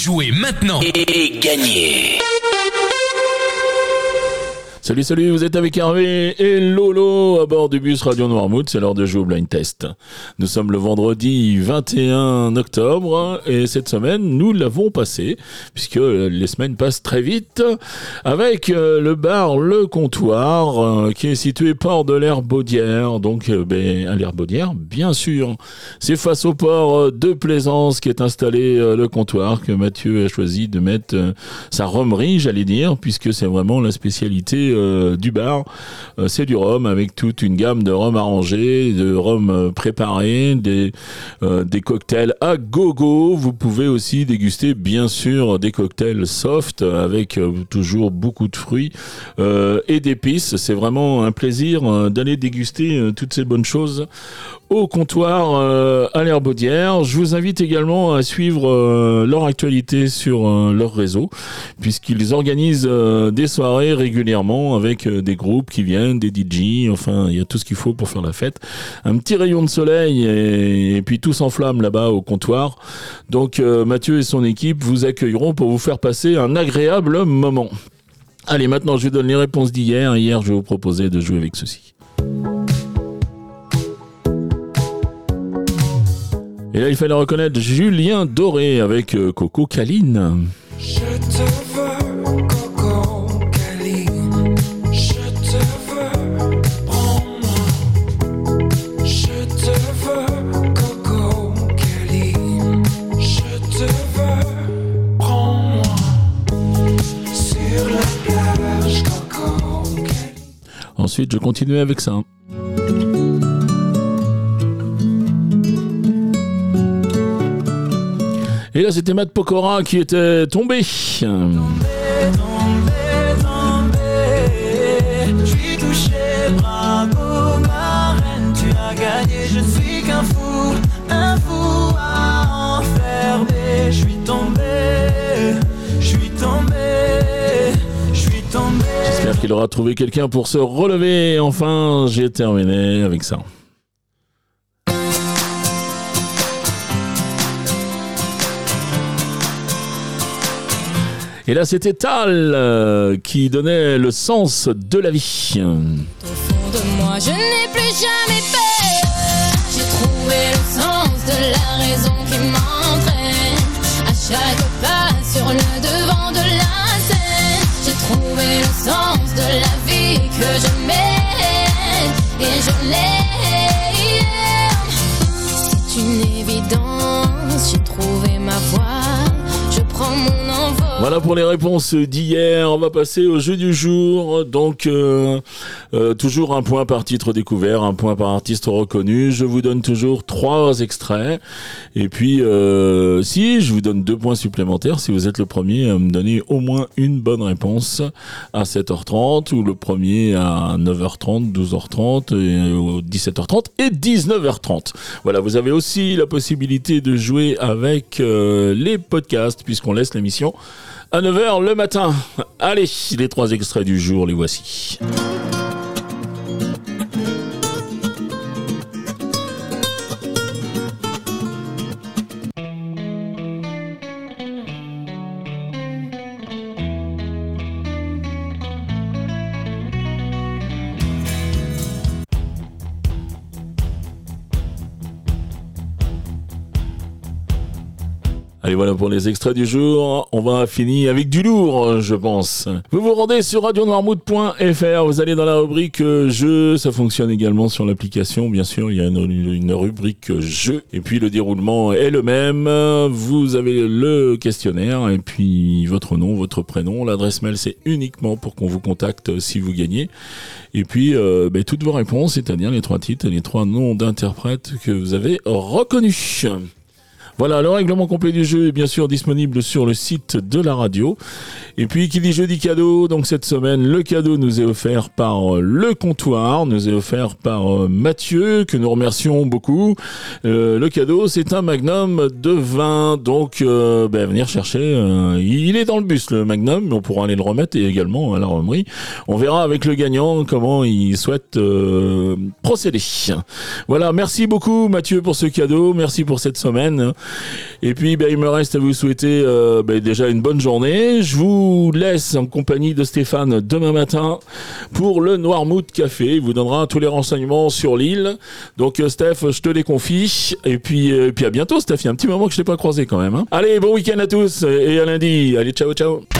Jouez maintenant. Et gagnez Salut, salut, vous êtes avec Hervé et Lolo à bord du bus Radio Noirmouth. C'est l'heure de jouer au blind test. Nous sommes le vendredi 21 octobre et cette semaine, nous l'avons passé puisque les semaines passent très vite avec euh, le bar Le Comptoir euh, qui est situé port de l'Herbaudière. Donc, euh, ben, à l'Herbaudière, bien sûr. C'est face au port de Plaisance qui est installé le comptoir que Mathieu a choisi de mettre sa romerie, j'allais dire, puisque c'est vraiment la spécialité euh, du bar. Euh, c'est du rhum avec toute une gamme de rhum arrangé, de rhum euh, préparé, des, des cocktails à gogo. Vous pouvez aussi déguster bien sûr des cocktails soft avec toujours beaucoup de fruits et d'épices. C'est vraiment un plaisir d'aller déguster toutes ces bonnes choses au comptoir à l'Herbaudière. Je vous invite également à suivre leur actualité sur leur réseau, puisqu'ils organisent des soirées régulièrement avec euh, des groupes qui viennent, des DJ, enfin il y a tout ce qu'il faut pour faire la fête. Un petit rayon de soleil et, puis tout s'enflamme là-bas au comptoir. Donc euh, Mathieu et son équipe vous accueilleront pour vous faire passer un agréable moment. Allez, maintenant je vous donne les réponses d'hier. Hier, je vais vous proposer de jouer avec ceci. Et là, il fallait reconnaître Julien Doré avec euh, Coco Caline. Je te Ensuite, je continue avec ça. Et là, c'était Matt Pokora qui était tombé. qu'il aura trouvé quelqu'un pour se relever. Enfin, j'ai terminé avec ça. Et là, c'était Tal euh, qui donnait le sens de la vie. Au fond de moi, je n'ai plus jamais peur. J'ai trouvé le sens de la raison qui m'entraîne. À chaque pas sur le devant de la scène, j'ai trouvé le sens de la vie que je Voilà pour les réponses d'hier. On va passer au jeu du jour. Donc, euh, euh, toujours un point par titre découvert, un point par artiste reconnu. Je vous donne toujours trois extraits. Et puis, euh, si, je vous donne deux points supplémentaires si vous êtes le premier à me donner au moins une bonne réponse à 7h30 ou le premier à 9h30, 12h30, et 17h30 et 19h30. Voilà, vous avez aussi la possibilité de jouer avec les podcasts puisqu'on laisse l'émission à 9h le matin. Allez, les trois extraits du jour, les voici. Et voilà pour les extraits du jour. On va finir avec du lourd, je pense. Vous vous rendez sur radionoirmout.fr, vous allez dans la rubrique jeux, ça fonctionne également sur l'application, bien sûr, il y a une, rubrique jeux, et puis le déroulement est le même. Vous avez le questionnaire, et puis votre nom, votre prénom, l'adresse mail, c'est uniquement pour qu'on vous contacte si vous gagnez. Et puis, euh, ben, toutes vos réponses, c'est-à-dire les trois titres et les trois noms d'interprètes que vous avez reconnus. Voilà, le règlement complet du jeu est bien sûr disponible sur le site de la radio. Et puis, qui dit jeudi cadeau, donc cette semaine, le cadeau nous est offert par euh, Le Comptoir, nous est offert par euh, Mathieu, que nous remercions beaucoup. Euh, le cadeau, c'est un magnum de vin, donc ben, venir chercher. il est dans le bus, le magnum, mais on pourra aller le remettre et également à la romerie. On verra avec le gagnant comment il souhaite procéder. Voilà, merci beaucoup Mathieu pour ce cadeau, merci pour cette semaine. Et puis, ben, il me reste à vous souhaiter euh, ben, déjà une bonne journée. Je vous laisse en compagnie de Stéphane demain matin pour le Noirmouth Café. Il vous donnera tous les renseignements sur l'île. Donc, euh, Steph, je te les confie. Et puis, euh, à bientôt, Steph. Il y a un petit moment que je t'ai pas croisé quand même. hein. Allez, bon week-end à tous et à lundi. Allez, ciao, ciao.